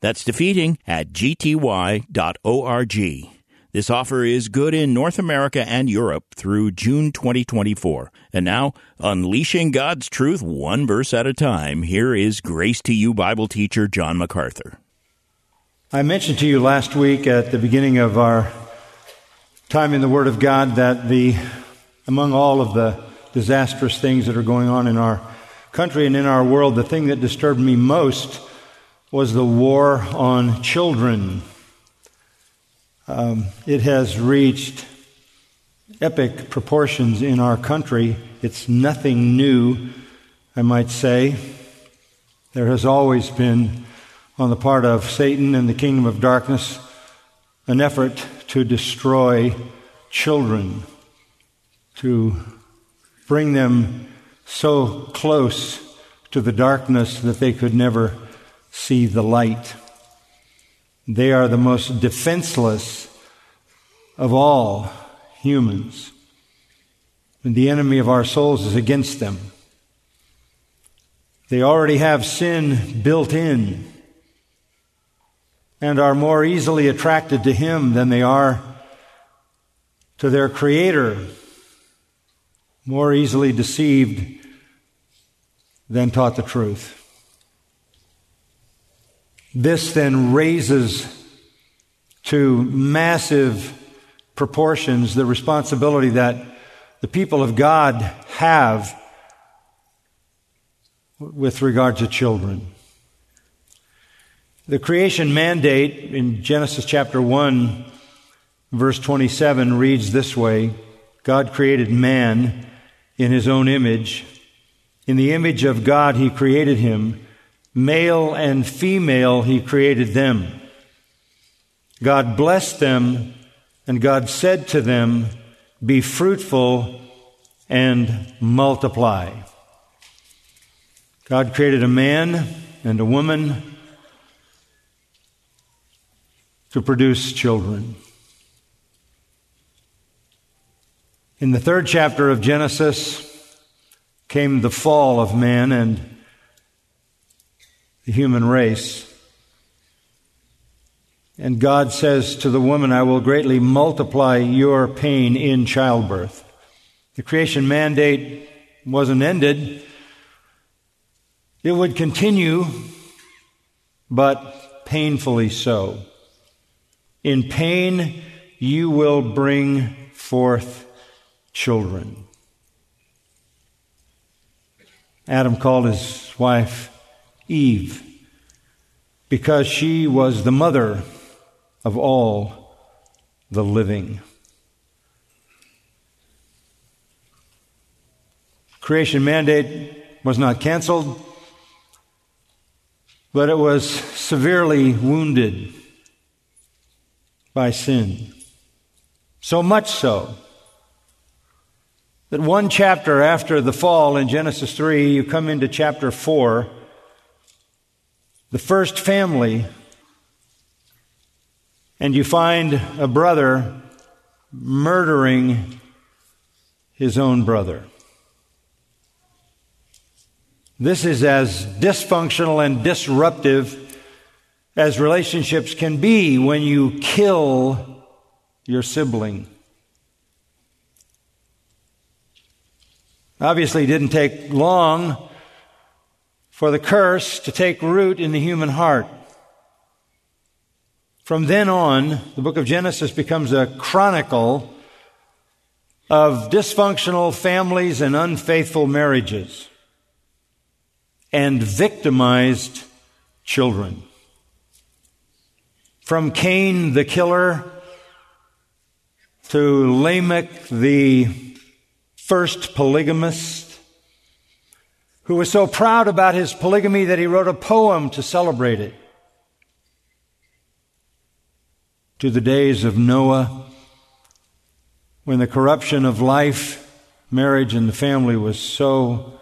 That's defeating at gty.org. This offer is good in North America and Europe through June 2024. And now, unleashing God's truth one verse at a time, here is Grace to You Bible teacher John MacArthur. I mentioned to you last week at the beginning of our time in the Word of God that the among all of the disastrous things that are going on in our country and in our world, the thing that disturbed me most was the war on children. Um, it has reached epic proportions in our country. It's nothing new, I might say. There has always been, on the part of Satan and the kingdom of darkness, an effort to destroy children, to bring them so close to the darkness that they could never see the light. They are the most defenseless of all humans. And the enemy of our souls is against them. They already have sin built in and are more easily attracted to him than they are to their creator, more easily deceived than taught the truth. This then raises to massive proportions the responsibility that the people of God have with regard to children. The creation mandate in Genesis chapter 1, verse 27 reads this way God created man in his own image. In the image of God, he created him. Male and female, he created them. God blessed them, and God said to them, Be fruitful and multiply. God created a man and a woman to produce children. In the third chapter of Genesis came the fall of man and the human race. And God says to the woman, I will greatly multiply your pain in childbirth. The creation mandate wasn't ended. It would continue, but painfully so. In pain, you will bring forth children. Adam called his wife Eve because she was the mother of all the living. Creation mandate was not canceled, but it was severely wounded by sin. So much so that one chapter after the fall in Genesis 3, you come into chapter 4 the first family, and you find a brother murdering his own brother. This is as dysfunctional and disruptive as relationships can be when you kill your sibling. Obviously, it didn't take long for the curse to take root in the human heart. From then on, the book of Genesis becomes a chronicle of dysfunctional families and unfaithful marriages and victimized children. From Cain the killer to Lamech the first polygamist who was so proud about his polygamy that he wrote a poem to celebrate it. to the days of Noah, when the corruption of life, marriage, and the family was so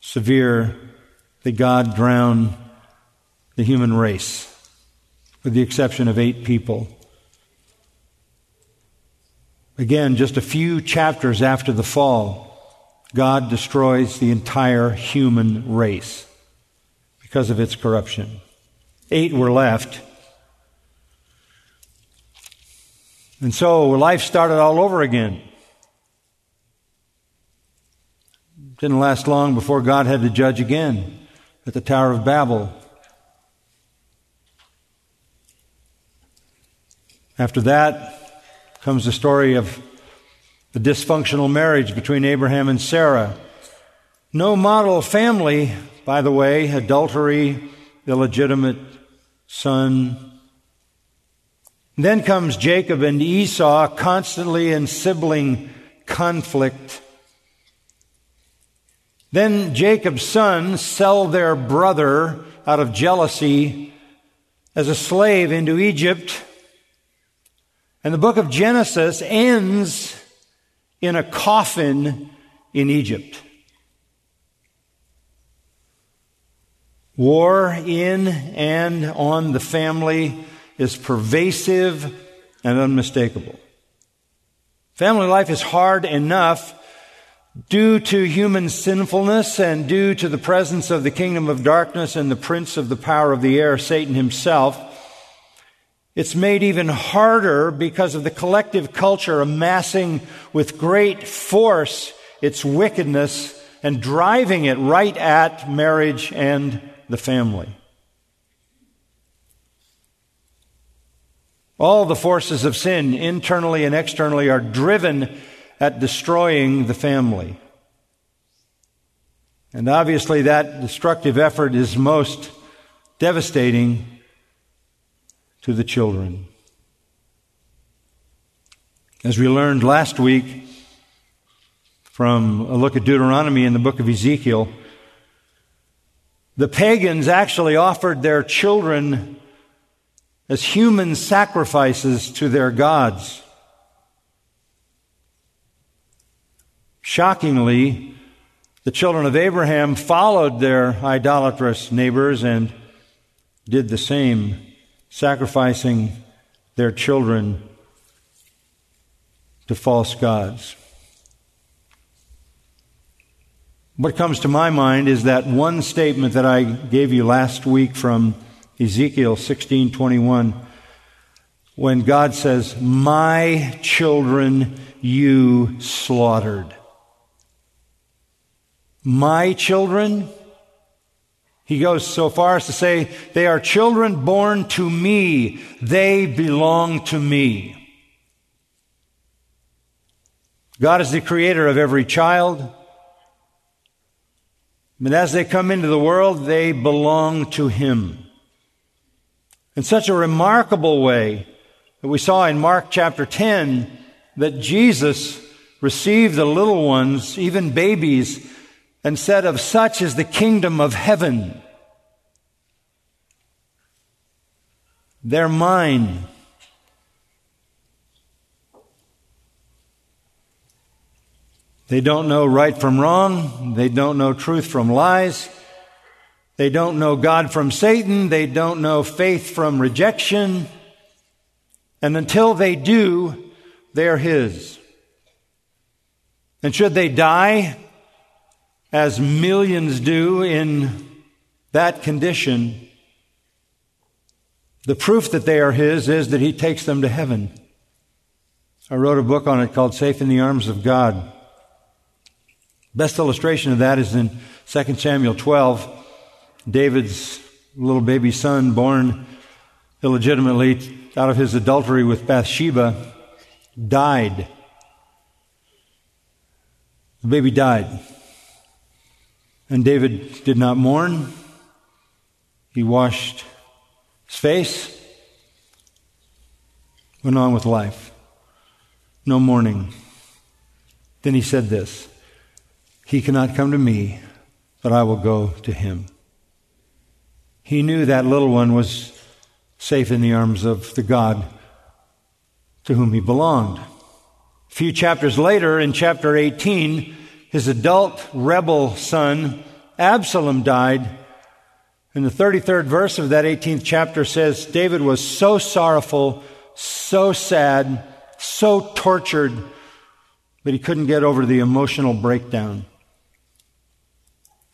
severe that God drowned the human race, with the exception of eight people. Again, just a few chapters after the fall, God destroys the entire human race because of its corruption. Eight were left. And so life started all over again. Didn't last long before God had to judge again at the Tower of Babel. After that comes the story of the dysfunctional marriage between Abraham and Sarah. No model family, by the way, adultery, illegitimate son. Then comes Jacob and Esau, constantly in sibling conflict. Then Jacob's sons sell their brother out of jealousy as a slave into Egypt. And the book of Genesis ends in a coffin in Egypt. War in and on the family is pervasive and unmistakable. Family life is hard enough due to human sinfulness and due to the presence of the kingdom of darkness and the prince of the power of the air, Satan himself. It's made even harder because of the collective culture amassing with great force its wickedness and driving it right at marriage and the family. All the forces of sin, internally and externally, are driven at destroying the family. And obviously, that destructive effort is most devastating to the children. As we learned last week from a look at Deuteronomy in the book of Ezekiel, the pagans actually offered their children as human sacrifices to their gods. Shockingly, the children of Abraham followed their idolatrous neighbors and did the same, sacrificing their children to false gods. What comes to my mind is that one statement that I gave you last week from Ezekiel 16:21 when God says, "My children you slaughtered." My children he goes so far as to say, they are children born to me. They belong to me. God is the creator of every child. But as they come into the world, they belong to Him. In such a remarkable way that we saw in Mark chapter 10 that Jesus received the little ones, even babies, and said, Of such is the kingdom of heaven. They're mine. They don't know right from wrong. They don't know truth from lies. They don't know God from Satan. They don't know faith from rejection. And until they do, they're His. And should they die, as millions do in that condition, the proof that they are His is that He takes them to heaven. I wrote a book on it called Safe in the Arms of God. Best illustration of that is in 2 Samuel 12. David's little baby son, born illegitimately out of his adultery with Bathsheba, died. The baby died. And David did not mourn. He washed face, went on with life. No mourning. Then he said this he cannot come to me, but I will go to him. He knew that little one was safe in the arms of the God to whom he belonged. A few chapters later, in chapter 18, his adult rebel son, Absalom, died. And the 33rd verse of that 18th chapter says David was so sorrowful, so sad, so tortured that he couldn't get over the emotional breakdown.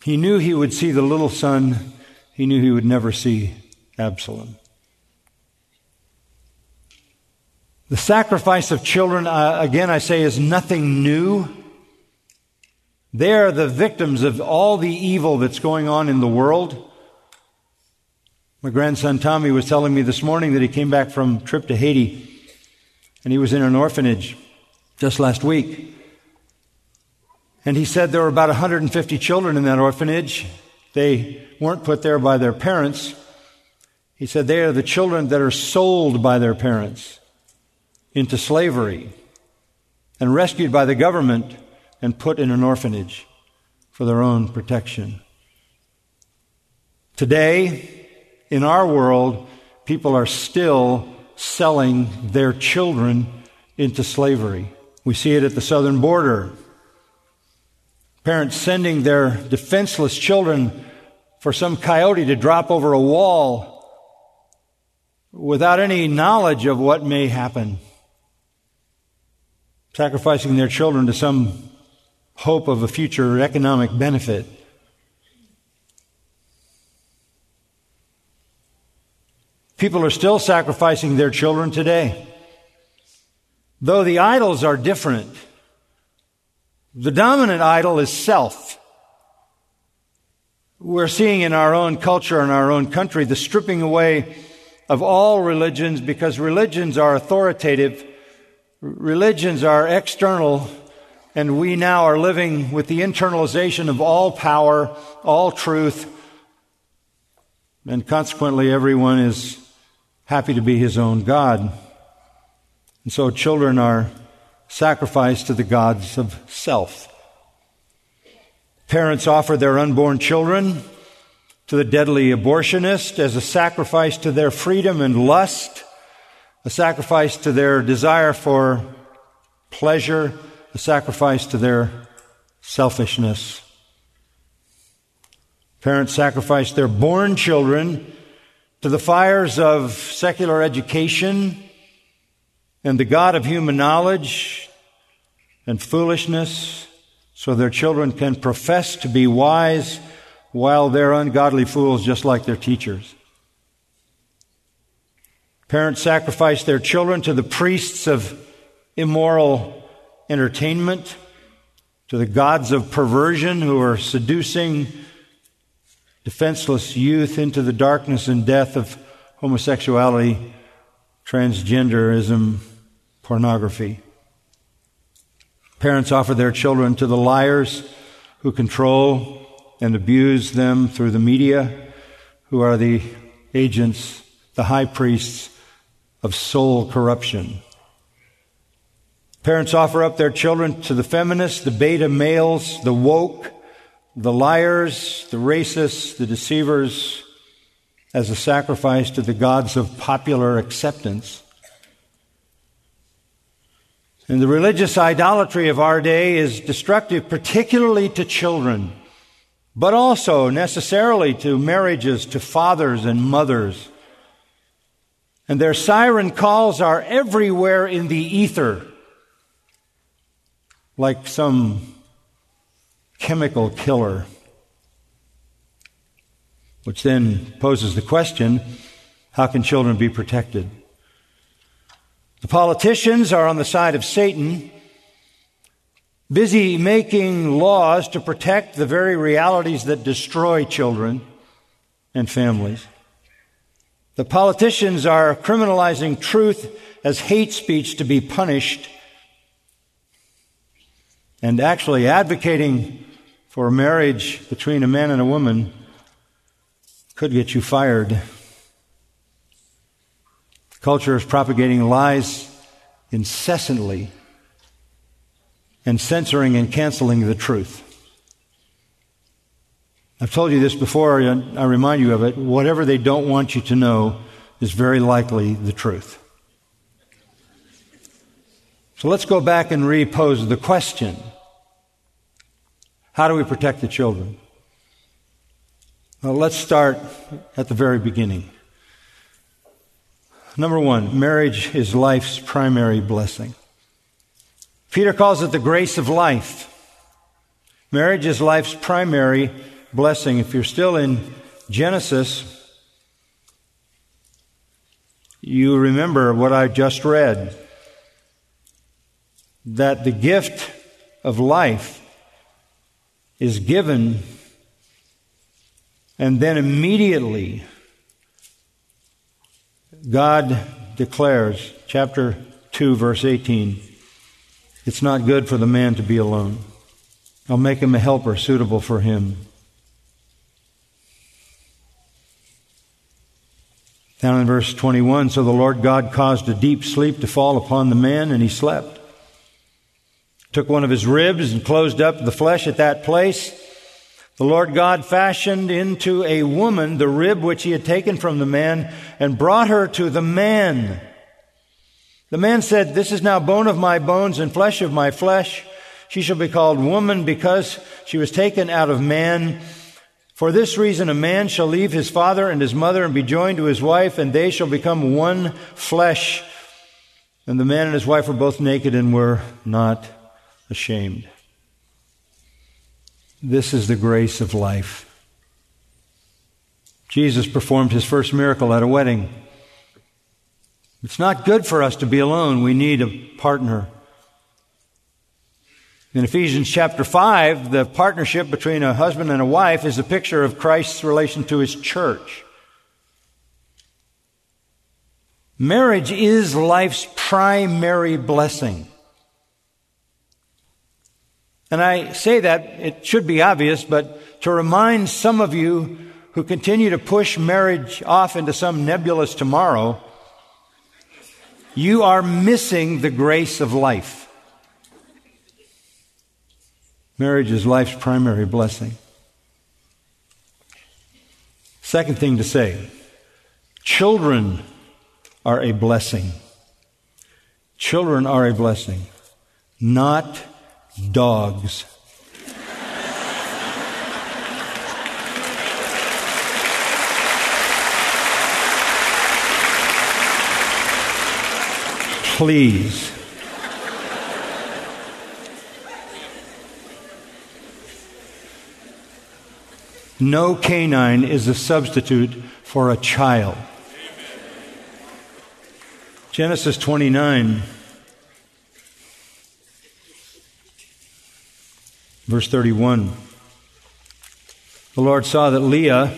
He knew he would see the little son, he knew he would never see Absalom. The sacrifice of children, uh, again, I say, is nothing new. They are the victims of all the evil that's going on in the world. My grandson Tommy was telling me this morning that he came back from a trip to Haiti and he was in an orphanage just last week. And he said there were about 150 children in that orphanage. They weren't put there by their parents. He said they are the children that are sold by their parents into slavery and rescued by the government and put in an orphanage for their own protection. Today, in our world, people are still selling their children into slavery. We see it at the southern border. Parents sending their defenseless children for some coyote to drop over a wall without any knowledge of what may happen sacrificing their children to some hope of a future economic benefit. People are still sacrificing their children today. Though the idols are different, the dominant idol is self. We're seeing in our own culture and our own country the stripping away of all religions because religions are authoritative Religions are external, and we now are living with the internalization of all power, all truth, and consequently, everyone is happy to be his own God. And so, children are sacrificed to the gods of self. Parents offer their unborn children to the deadly abortionist as a sacrifice to their freedom and lust a sacrifice to their desire for pleasure, a sacrifice to their selfishness. Parents sacrifice their born children to the fires of secular education and the God of human knowledge and foolishness so their children can profess to be wise while they're ungodly fools just like their teachers. Parents sacrifice their children to the priests of immoral entertainment, to the gods of perversion who are seducing defenseless youth into the darkness and death of homosexuality, transgenderism, pornography. Parents offer their children to the liars who control and abuse them through the media, who are the agents, the high priests of soul corruption. Parents offer up their children to the feminists, the beta males, the woke, the liars, the racists, the deceivers, as a sacrifice to the gods of popular acceptance. And the religious idolatry of our day is destructive, particularly to children, but also necessarily to marriages, to fathers and mothers. And their siren calls are everywhere in the ether, like some chemical killer. Which then poses the question how can children be protected? The politicians are on the side of Satan, busy making laws to protect the very realities that destroy children and families. The politicians are criminalizing truth as hate speech to be punished and actually advocating for a marriage between a man and a woman could get you fired. Culture is propagating lies incessantly and censoring and canceling the truth. I've told you this before, and I remind you of it. Whatever they don't want you to know is very likely the truth. So let's go back and repose the question How do we protect the children? Well, let's start at the very beginning. Number one, marriage is life's primary blessing. Peter calls it the grace of life. Marriage is life's primary blessing. If you're still in Genesis, you remember what I just read that the gift of life is given, and then immediately God declares, chapter 2, verse 18, it's not good for the man to be alone. I'll make him a helper suitable for him. Down in verse 21, so the Lord God caused a deep sleep to fall upon the man, and he slept. Took one of his ribs and closed up the flesh at that place. The Lord God fashioned into a woman the rib which he had taken from the man and brought her to the man. The man said, This is now bone of my bones and flesh of my flesh. She shall be called woman because she was taken out of man. For this reason, a man shall leave his father and his mother and be joined to his wife, and they shall become one flesh. And the man and his wife were both naked and were not ashamed. This is the grace of life. Jesus performed his first miracle at a wedding. It's not good for us to be alone. We need a partner. In Ephesians chapter 5, the partnership between a husband and a wife is a picture of Christ's relation to his church. Marriage is life's primary blessing. And I say that, it should be obvious, but to remind some of you who continue to push marriage off into some nebulous tomorrow, you are missing the grace of life. Marriage is life's primary blessing. Second thing to say children are a blessing. Children are a blessing, not dogs. Please No canine is a substitute for a child. Genesis 29, verse 31. The Lord saw that Leah,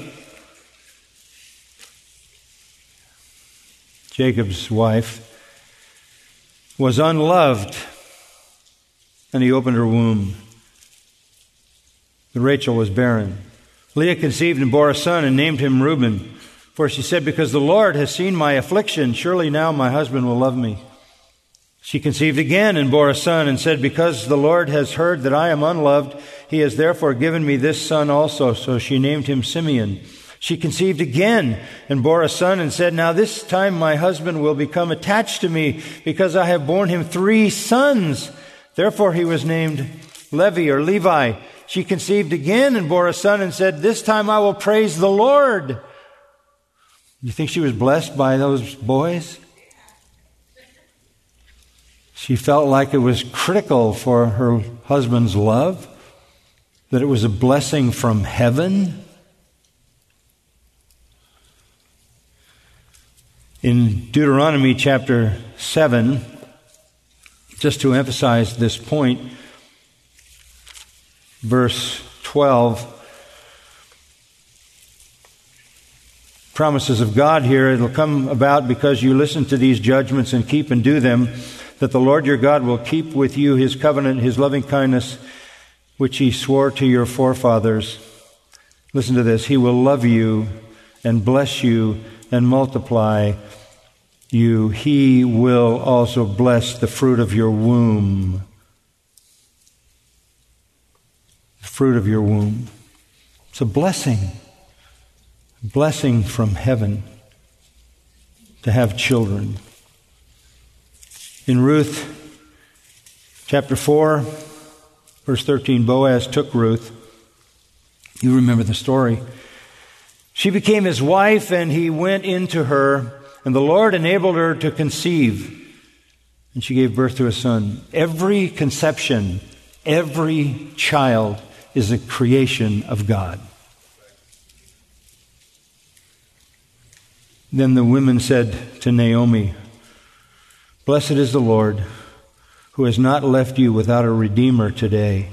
Jacob's wife, was unloved, and he opened her womb. Rachel was barren. Leah conceived and bore a son and named him Reuben. For she said, Because the Lord has seen my affliction, surely now my husband will love me. She conceived again and bore a son and said, Because the Lord has heard that I am unloved, he has therefore given me this son also. So she named him Simeon. She conceived again and bore a son and said, Now this time my husband will become attached to me because I have borne him three sons. Therefore he was named Levi or Levi. She conceived again and bore a son and said, This time I will praise the Lord. You think she was blessed by those boys? She felt like it was critical for her husband's love, that it was a blessing from heaven. In Deuteronomy chapter 7, just to emphasize this point, verse 12. Promises of God here, it'll come about because you listen to these judgments and keep and do them, that the Lord your God will keep with you his covenant, his loving kindness, which he swore to your forefathers. Listen to this. He will love you and bless you and multiply you. He will also bless the fruit of your womb The fruit of your womb. It's a blessing, a blessing from heaven to have children. In Ruth Chapter 4, verse 13 Boaz took Ruth. You remember the story. She became his wife, and he went into her, and the Lord enabled her to conceive. And she gave birth to a son. Every conception, every child is a creation of God. Then the women said to Naomi, Blessed is the Lord who has not left you without a redeemer today.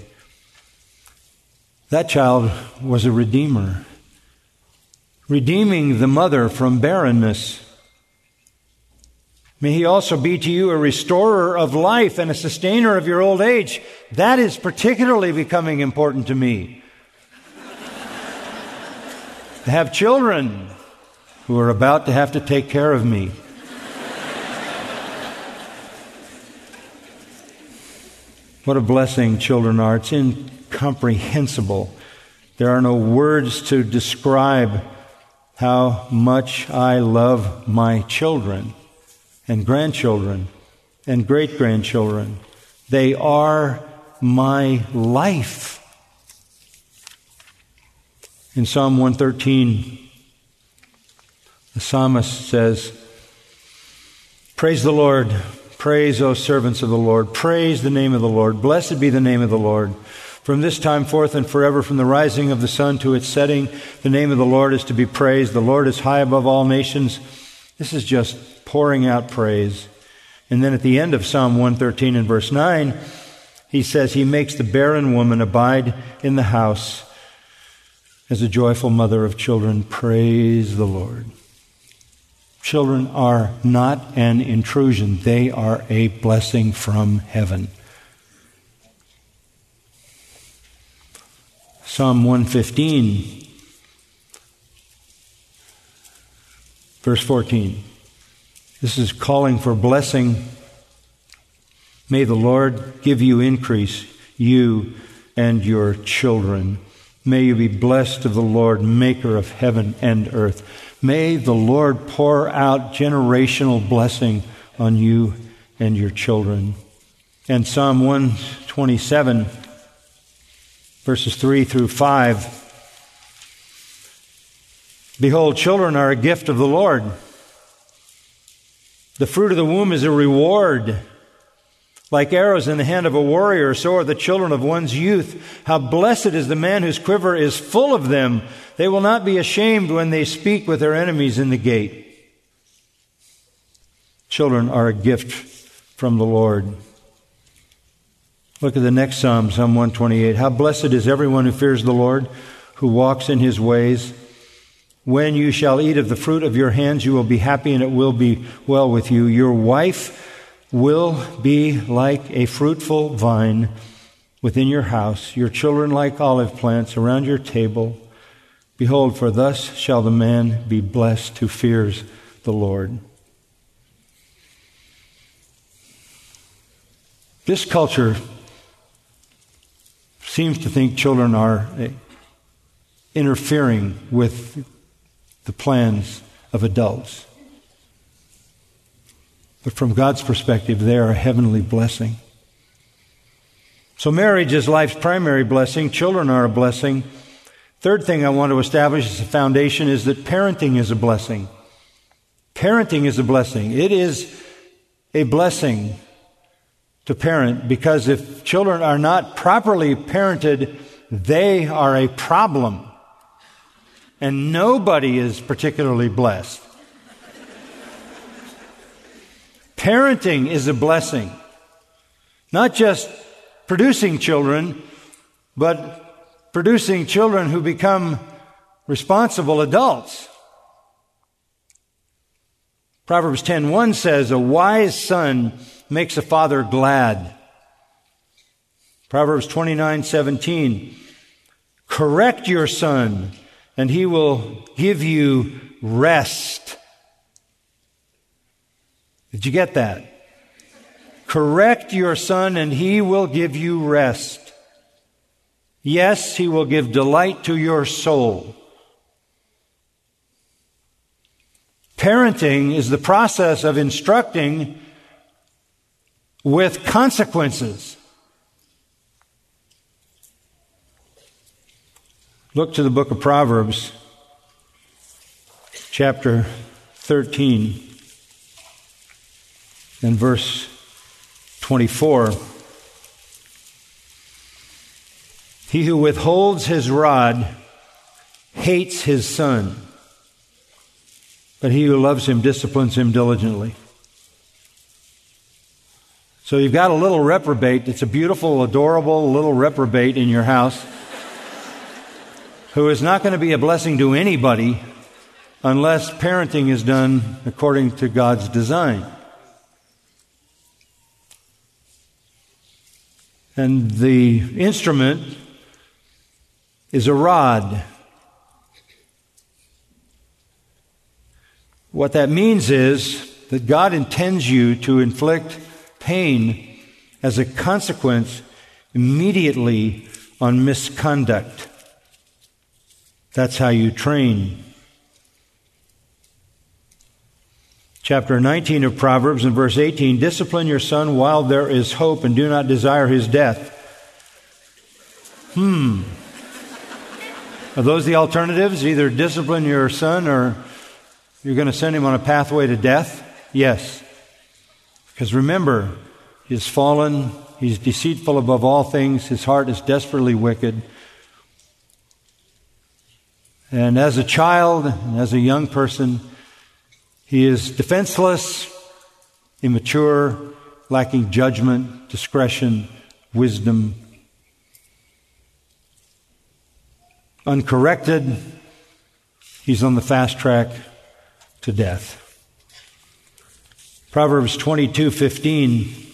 That child was a redeemer, redeeming the mother from barrenness. May he also be to you a restorer of life and a sustainer of your old age. That is particularly becoming important to me. to have children who are about to have to take care of me. What a blessing children are. It's incomprehensible. There are no words to describe how much I love my children and grandchildren and great grandchildren. They are my life. In Psalm 113, the psalmist says, Praise the Lord. Praise, O servants of the Lord. Praise the name of the Lord. Blessed be the name of the Lord. From this time forth and forever, from the rising of the sun to its setting, the name of the Lord is to be praised. The Lord is high above all nations. This is just pouring out praise. And then at the end of Psalm 113 and verse 9, he says, He makes the barren woman abide in the house as a joyful mother of children. Praise the Lord. Children are not an intrusion, they are a blessing from heaven. Psalm 115, verse 14. This is calling for blessing. May the Lord give you increase, you and your children. May you be blessed of the Lord, maker of heaven and earth. May the Lord pour out generational blessing on you and your children. And Psalm 127, verses 3 through 5. Behold, children are a gift of the Lord. The fruit of the womb is a reward. Like arrows in the hand of a warrior, so are the children of one's youth. How blessed is the man whose quiver is full of them. They will not be ashamed when they speak with their enemies in the gate. Children are a gift from the Lord. Look at the next Psalm, Psalm 128. How blessed is everyone who fears the Lord, who walks in his ways. When you shall eat of the fruit of your hands, you will be happy and it will be well with you. Your wife will be like a fruitful vine within your house, your children like olive plants around your table. Behold, for thus shall the man be blessed who fears the Lord. This culture seems to think children are eh, interfering with the plans of adults. But from God's perspective, they are a heavenly blessing. So marriage is life's primary blessing. Children are a blessing. Third thing I want to establish as a foundation is that parenting is a blessing. Parenting is a blessing. It is a blessing to parent because if children are not properly parented, they are a problem. And nobody is particularly blessed. Parenting is a blessing. Not just producing children, but producing children who become responsible adults. Proverbs 10:1 says, "A wise son makes a father glad." Proverbs 29:17, "Correct your son, and he will give you rest." Did you get that? Correct your son and he will give you rest. Yes, he will give delight to your soul. Parenting is the process of instructing with consequences. Look to the book of Proverbs, chapter 13 and verse 24. He who withholds his rod hates his son, but he who loves him disciplines him diligently. So you've got a little reprobate. It's a beautiful, adorable little reprobate in your house who is not going to be a blessing to anybody unless parenting is done according to God's design. And the instrument is a rod. What that means is that God intends you to inflict pain as a consequence immediately on misconduct. That's how you train. Chapter 19 of Proverbs and verse 18 Discipline your son while there is hope and do not desire his death. Hmm. Are those the alternatives? Either discipline your son or you're going to send him on a pathway to death? Yes. Because remember, he's fallen, he's deceitful above all things, his heart is desperately wicked. And as a child, and as a young person, he is defenseless, immature, lacking judgment, discretion, wisdom, uncorrected, he's on the fast track to death. Proverbs 22:15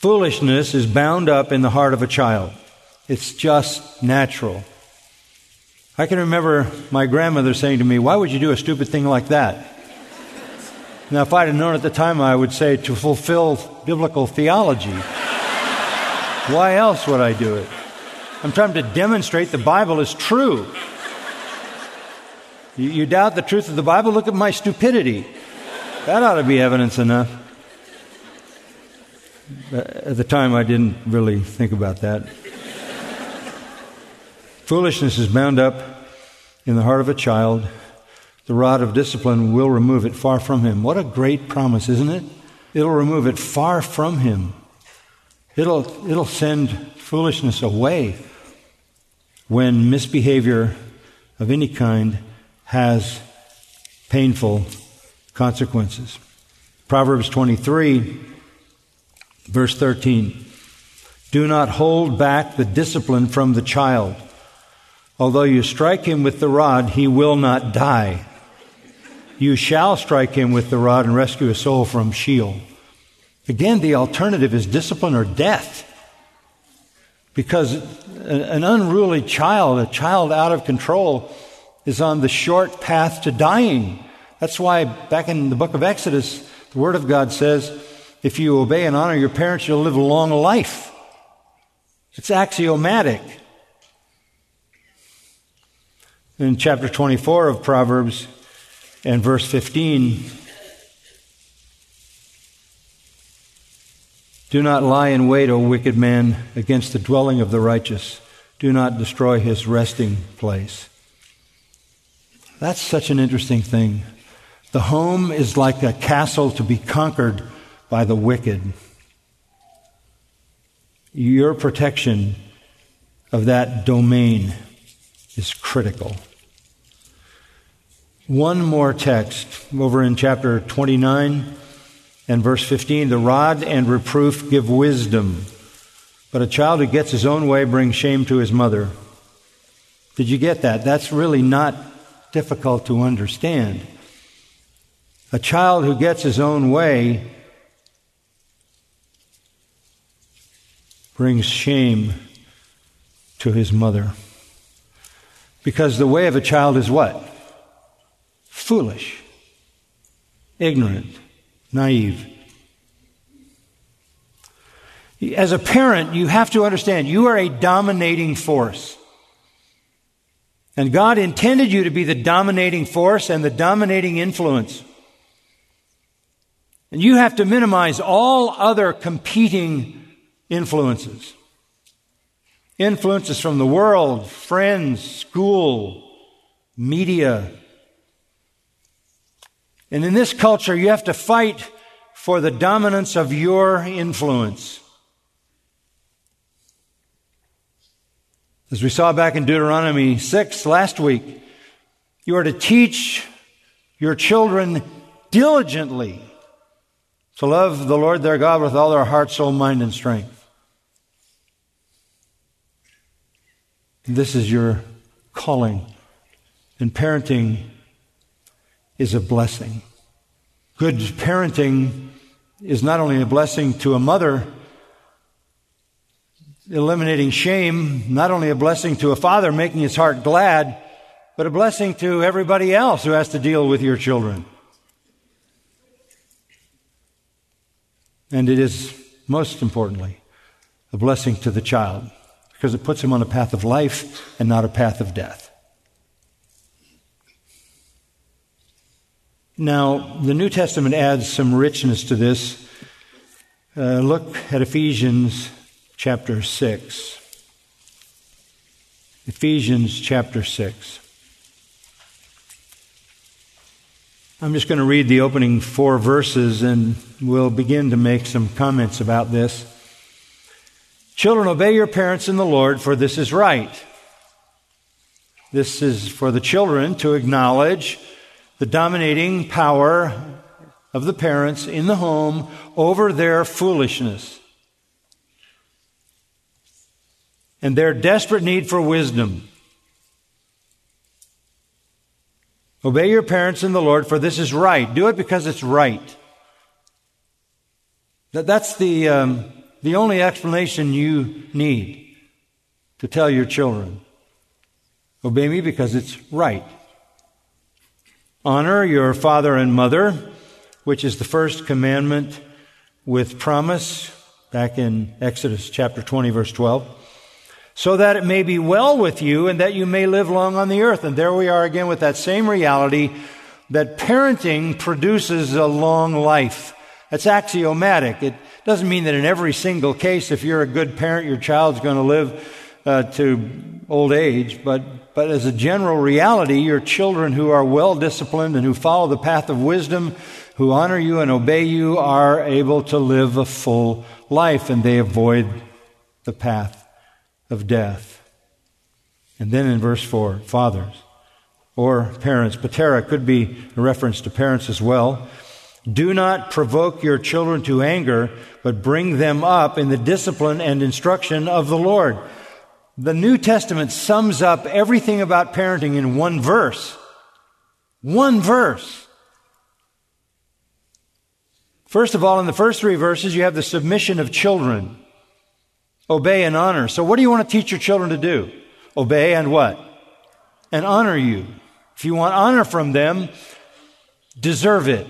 Foolishness is bound up in the heart of a child. It's just natural. I can remember my grandmother saying to me, Why would you do a stupid thing like that? Now, if I'd have known at the time, I would say to fulfill biblical theology. Why else would I do it? I'm trying to demonstrate the Bible is true. You, you doubt the truth of the Bible? Look at my stupidity. That ought to be evidence enough. At the time, I didn't really think about that. Foolishness is bound up in the heart of a child. The rod of discipline will remove it far from him. What a great promise, isn't it? It'll remove it far from him. It'll, it'll send foolishness away when misbehavior of any kind has painful consequences. Proverbs 23, verse 13. Do not hold back the discipline from the child. Although you strike him with the rod, he will not die. You shall strike him with the rod and rescue a soul from Sheol. Again, the alternative is discipline or death. Because an unruly child, a child out of control, is on the short path to dying. That's why back in the book of Exodus, the Word of God says, if you obey and honor your parents, you'll live a long life. It's axiomatic. In chapter 24 of Proverbs and verse 15, Do not lie in wait, O wicked man, against the dwelling of the righteous. Do not destroy his resting place. That's such an interesting thing. The home is like a castle to be conquered by the wicked. Your protection of that domain is critical. One more text over in chapter 29 and verse 15 the rod and reproof give wisdom, but a child who gets his own way brings shame to his mother. Did you get that? That's really not difficult to understand. A child who gets his own way brings shame to his mother. Because the way of a child is what? Foolish, ignorant naive. As a parent, you have to understand you are a dominating force. And God intended you to be the dominating force and the dominating influence. And you have to minimize all other competing influences. influences from the world, friends, school, media. And in this culture, you have to fight for the dominance of your influence. As we saw back in Deuteronomy 6 last week, you are to teach your children diligently to love the Lord their God with all their heart, soul, mind, and strength. This is your calling. And parenting is a blessing. Good parenting is not only a blessing to a mother, eliminating shame, not only a blessing to a father, making his heart glad, but a blessing to everybody else who has to deal with your children. And it is, most importantly, a blessing to the child because it puts him on a path of life and not a path of death. Now, the New Testament adds some richness to this. Uh, look at Ephesians chapter 6. Ephesians chapter 6. I'm just going to read the opening four verses and we'll begin to make some comments about this. Children, obey your parents in the Lord, for this is right. This is for the children to acknowledge the dominating power of the parents in the home over their foolishness and their desperate need for wisdom. Obey your parents in the Lord, for this is right. Do it because it's right. That's the. Um, the only explanation you need to tell your children. Obey me because it's right. Honor your father and mother, which is the first commandment with promise, back in Exodus chapter 20, verse 12, so that it may be well with you and that you may live long on the earth. And there we are again with that same reality that parenting produces a long life. That's axiomatic. It doesn't mean that in every single case, if you're a good parent, your child's going to live uh, to old age, but, but as a general reality, your children who are well disciplined and who follow the path of wisdom, who honor you and obey you, are able to live a full life and they avoid the path of death. And then in verse 4, fathers or parents, patera could be a reference to parents as well. Do not provoke your children to anger, but bring them up in the discipline and instruction of the Lord. The New Testament sums up everything about parenting in one verse. One verse. First of all, in the first three verses, you have the submission of children. Obey and honor. So what do you want to teach your children to do? Obey and what? And honor you. If you want honor from them, deserve it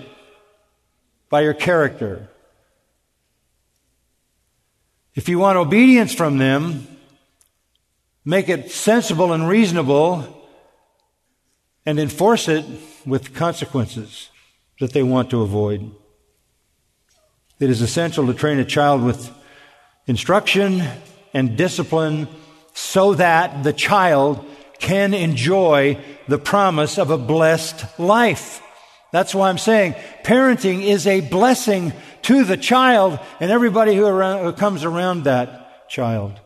by your character. If you want obedience from them, make it sensible and reasonable and enforce it with consequences that they want to avoid. It is essential to train a child with instruction and discipline so that the child can enjoy the promise of a blessed life. That's why I'm saying parenting is a blessing to the child and everybody who, around, who comes around that child.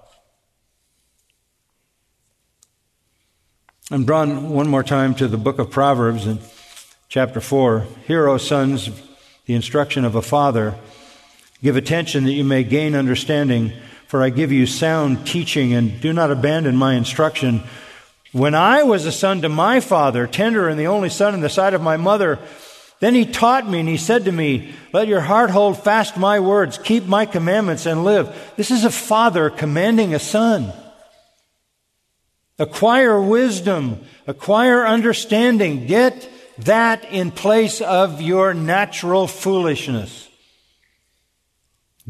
I'm drawn one more time to the book of Proverbs in chapter 4. Hear, O sons, the instruction of a father. Give attention that you may gain understanding, for I give you sound teaching, and do not abandon my instruction. When I was a son to my father, tender and the only son in the sight of my mother, then he taught me and he said to me, Let your heart hold fast my words, keep my commandments and live. This is a father commanding a son. Acquire wisdom, acquire understanding, get that in place of your natural foolishness.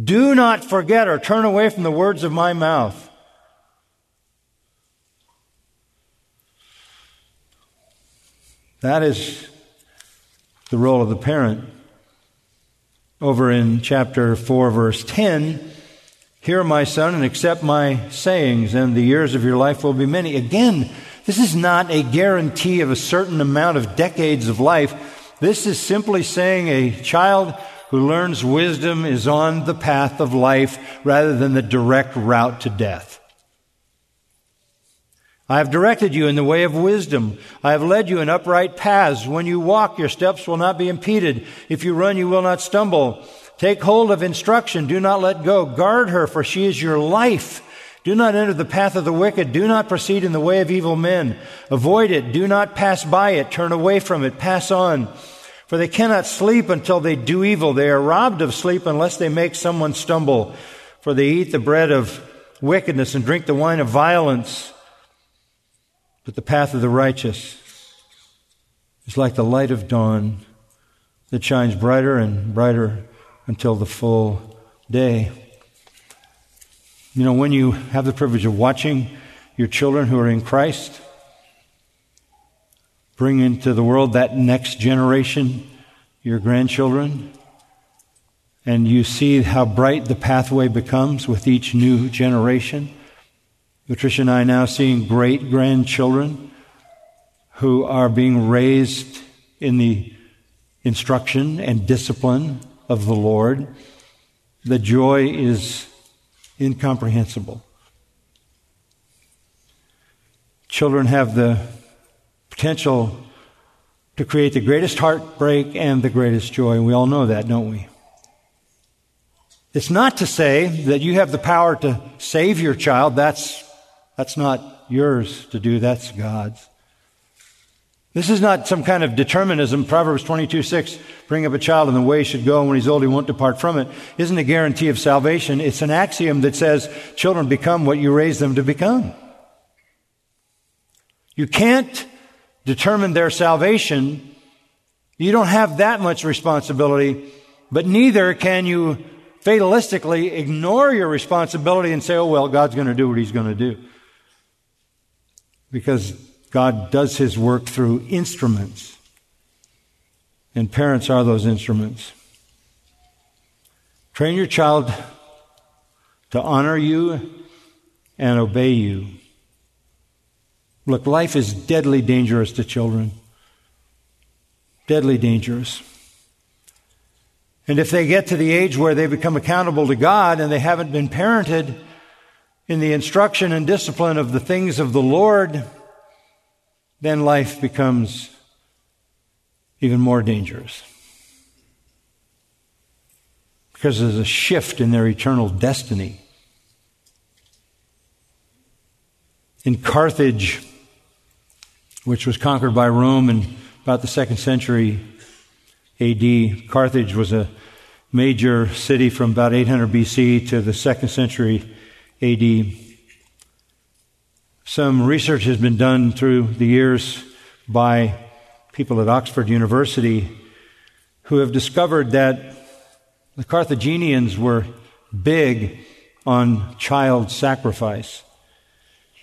Do not forget or turn away from the words of my mouth. That is the role of the parent. Over in chapter 4, verse 10, Hear, my son, and accept my sayings, and the years of your life will be many. Again, this is not a guarantee of a certain amount of decades of life. This is simply saying a child who learns wisdom is on the path of life rather than the direct route to death. I have directed you in the way of wisdom. I have led you in upright paths. When you walk, your steps will not be impeded. If you run, you will not stumble. Take hold of instruction. Do not let go. Guard her, for she is your life. Do not enter the path of the wicked. Do not proceed in the way of evil men. Avoid it. Do not pass by it. Turn away from it. Pass on. For they cannot sleep until they do evil. They are robbed of sleep unless they make someone stumble. For they eat the bread of wickedness and drink the wine of violence. But the path of the righteous is like the light of dawn that shines brighter and brighter until the full day. You know, when you have the privilege of watching your children who are in Christ bring into the world that next generation, your grandchildren, and you see how bright the pathway becomes with each new generation. Patricia and I now seeing great grandchildren who are being raised in the instruction and discipline of the Lord, the joy is incomprehensible. Children have the potential to create the greatest heartbreak and the greatest joy, we all know that, don't we? It's not to say that you have the power to save your child. That's, that's not yours to do, that's God's. This is not some kind of determinism. Proverbs 22, 6, bring up a child in the way he should go, and when he's old, he won't depart from it. Isn't a guarantee of salvation. It's an axiom that says children become what you raise them to become. You can't determine their salvation. You don't have that much responsibility, but neither can you fatalistically ignore your responsibility and say, oh, well, God's going to do what he's going to do. Because God does his work through instruments. And parents are those instruments. Train your child to honor you and obey you. Look, life is deadly dangerous to children. Deadly dangerous. And if they get to the age where they become accountable to God and they haven't been parented in the instruction and discipline of the things of the Lord, then life becomes even more dangerous. Because there's a shift in their eternal destiny. In Carthage, which was conquered by Rome in about the second century AD, Carthage was a major city from about 800 BC to the second century AD. Some research has been done through the years by people at Oxford University who have discovered that the Carthaginians were big on child sacrifice.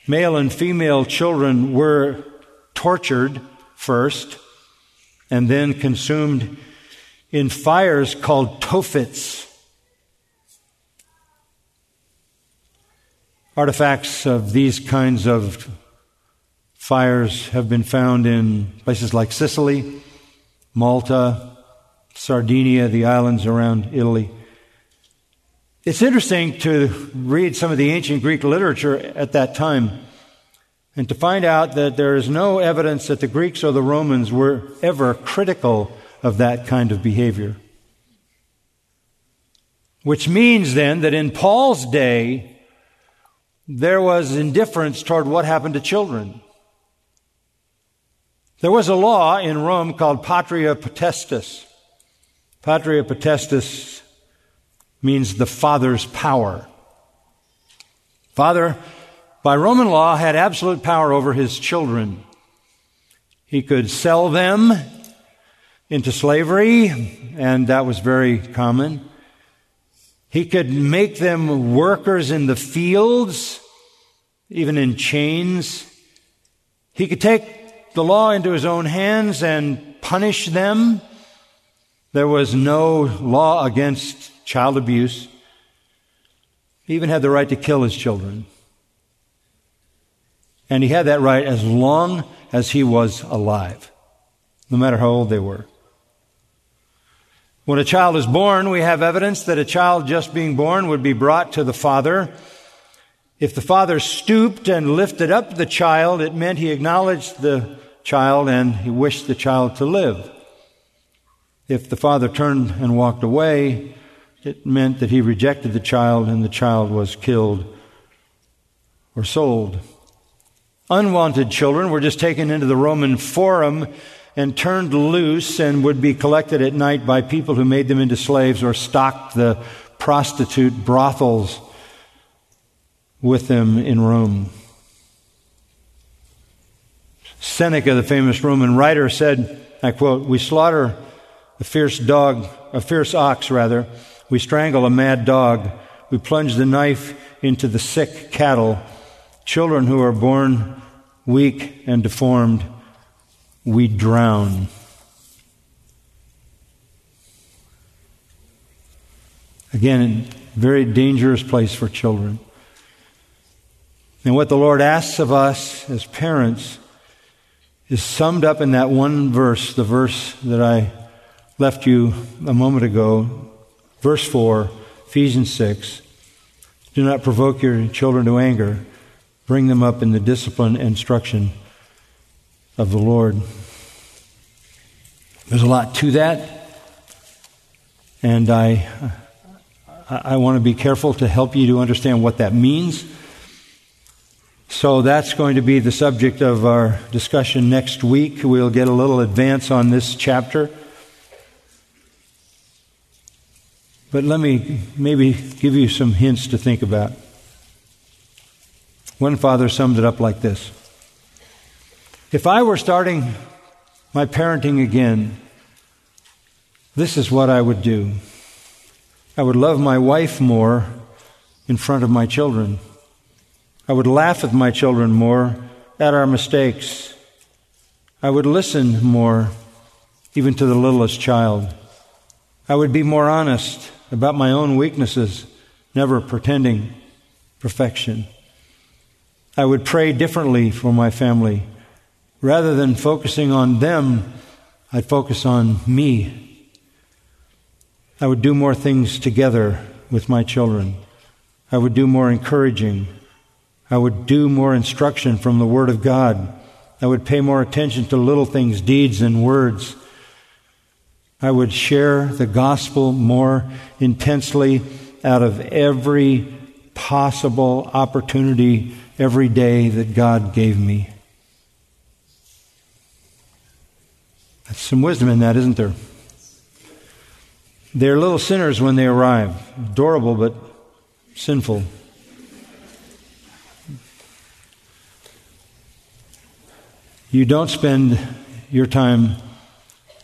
Male and female children were tortured first and then consumed in fires called tophets. Artifacts of these kinds of fires have been found in places like Sicily, Malta, Sardinia, the islands around Italy. It's interesting to read some of the ancient Greek literature at that time and to find out that there is no evidence that the Greeks or the Romans were ever critical of that kind of behavior. Which means then that in Paul's day, there was indifference toward what happened to children. There was a law in Rome called patria potestas. Patria potestas means the father's power. Father, by Roman law, had absolute power over his children. He could sell them into slavery, and that was very common. He could make them workers in the fields, even in chains. He could take the law into his own hands and punish them. There was no law against child abuse. He even had the right to kill his children. And he had that right as long as he was alive, no matter how old they were. When a child is born, we have evidence that a child just being born would be brought to the father. If the father stooped and lifted up the child, it meant he acknowledged the child and he wished the child to live. If the father turned and walked away, it meant that he rejected the child and the child was killed or sold. Unwanted children were just taken into the Roman forum and turned loose and would be collected at night by people who made them into slaves or stocked the prostitute brothels with them in Rome. Seneca, the famous Roman writer, said, I quote, We slaughter a fierce dog, a fierce ox rather, we strangle a mad dog, we plunge the knife into the sick cattle, children who are born weak and deformed, we drown. Again, very dangerous place for children. And what the Lord asks of us as parents is summed up in that one verse, the verse that I left you a moment ago, verse 4, Ephesians 6. Do not provoke your children to anger. Bring them up in the discipline and instruction of the Lord. There's a lot to that, and I, I want to be careful to help you to understand what that means. So that's going to be the subject of our discussion next week. We'll get a little advance on this chapter. But let me maybe give you some hints to think about. One father summed it up like this If I were starting my parenting again, this is what I would do. I would love my wife more in front of my children. I would laugh with my children more at our mistakes. I would listen more, even to the littlest child. I would be more honest about my own weaknesses, never pretending perfection. I would pray differently for my family. Rather than focusing on them, I'd focus on me. I would do more things together with my children. I would do more encouraging. I would do more instruction from the Word of God. I would pay more attention to little things, deeds, and words. I would share the gospel more intensely out of every possible opportunity every day that God gave me. That's some wisdom in that, isn't there? They're little sinners when they arrive, adorable but sinful. You don't spend your time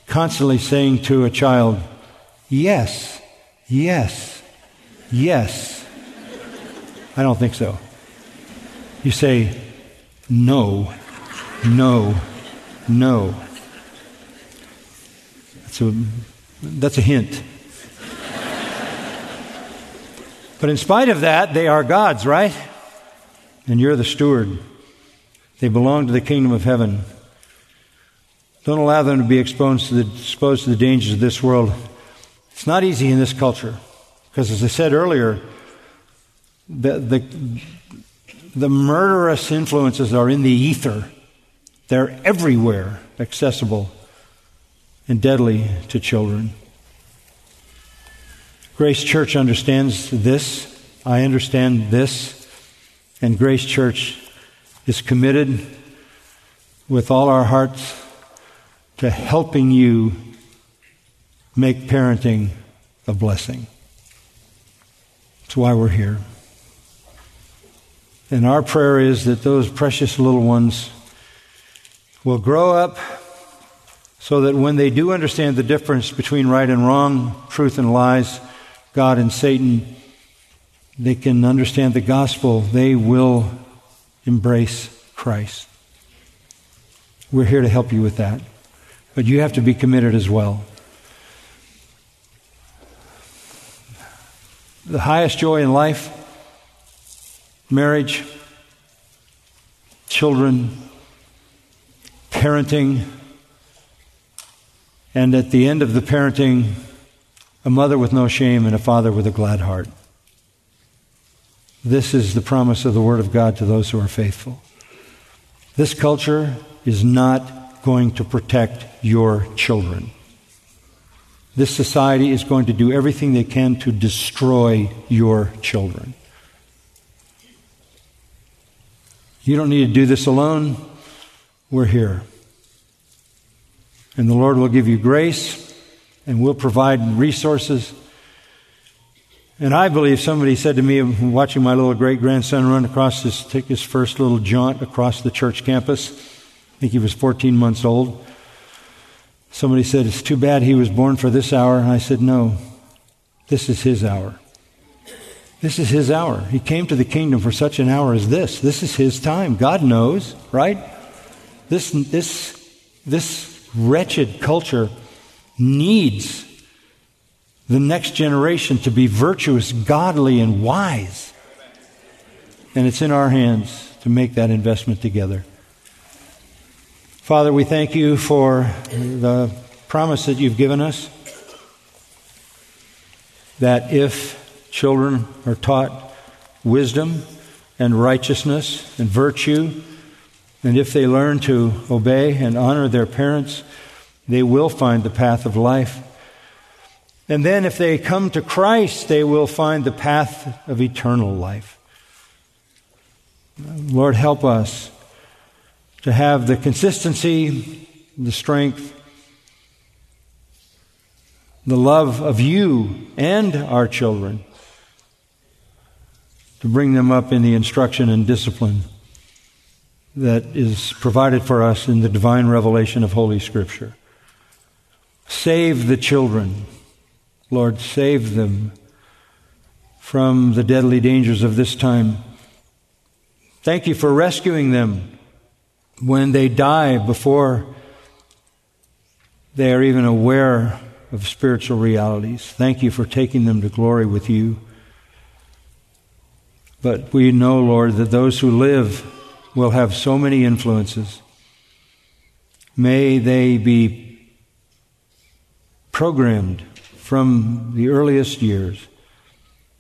constantly saying to a child, Yes, yes, yes. I don't think so. You say, No, no, no. That's a, that's a hint. but in spite of that, they are God's, right? And you're the steward. They belong to the kingdom of heaven. Don't allow them to be exposed to the, exposed to the dangers of this world. It's not easy in this culture because, as I said earlier, the, the, the murderous influences are in the ether. They're everywhere accessible and deadly to children. Grace Church understands this. I understand this. And Grace Church is committed with all our hearts to helping you make parenting a blessing. That's why we're here. And our prayer is that those precious little ones will grow up so that when they do understand the difference between right and wrong, truth and lies, God and Satan, they can understand the gospel. They will embrace Christ. We're here to help you with that. But you have to be committed as well. The highest joy in life marriage, children, parenting, and at the end of the parenting, a mother with no shame and a father with a glad heart. This is the promise of the Word of God to those who are faithful. This culture is not going to protect your children. This society is going to do everything they can to destroy your children. You don't need to do this alone. We're here. And the Lord will give you grace and we'll provide resources. And I believe somebody said to me, watching my little great grandson run across his, take his first little jaunt across the church campus. I think he was 14 months old. Somebody said, It's too bad he was born for this hour. And I said, No, this is his hour. This is his hour. He came to the kingdom for such an hour as this. This is his time. God knows, right? This, this, this wretched culture needs the next generation to be virtuous, godly, and wise. And it's in our hands to make that investment together. Father, we thank you for the promise that you've given us that if children are taught wisdom and righteousness and virtue, and if they learn to obey and honor their parents, they will find the path of life. And then if they come to Christ, they will find the path of eternal life. Lord, help us to have the consistency, the strength, the love of you and our children to bring them up in the instruction and discipline that is provided for us in the divine revelation of Holy Scripture. Save the children. Lord, save them from the deadly dangers of this time. Thank you for rescuing them when they die before they are even aware of spiritual realities. Thank you for taking them to glory with you. But we know, Lord, that those who live will have so many influences. May they be programmed from the earliest years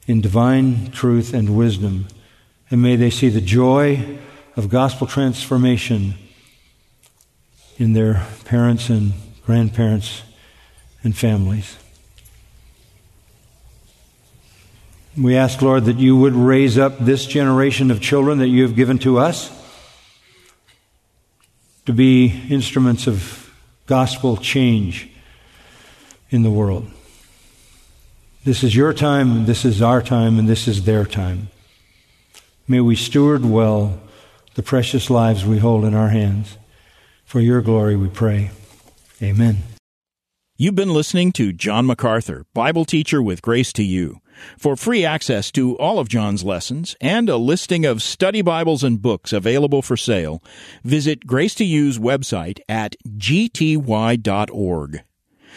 in divine truth and wisdom. And may they see the joy of gospel transformation in their parents and grandparents and families. We ask, Lord, that you would raise up this generation of children that you have given to us to be instruments of gospel change in the world. This is your time, this is our time, and this is their time. May we steward well the precious lives we hold in our hands. For your glory we pray. Amen. You've been listening to John MacArthur, Bible teacher with Grace to You. For free access to all of John's lessons and a listing of study Bibles and books available for sale, visit Grace to You's website at gty.org.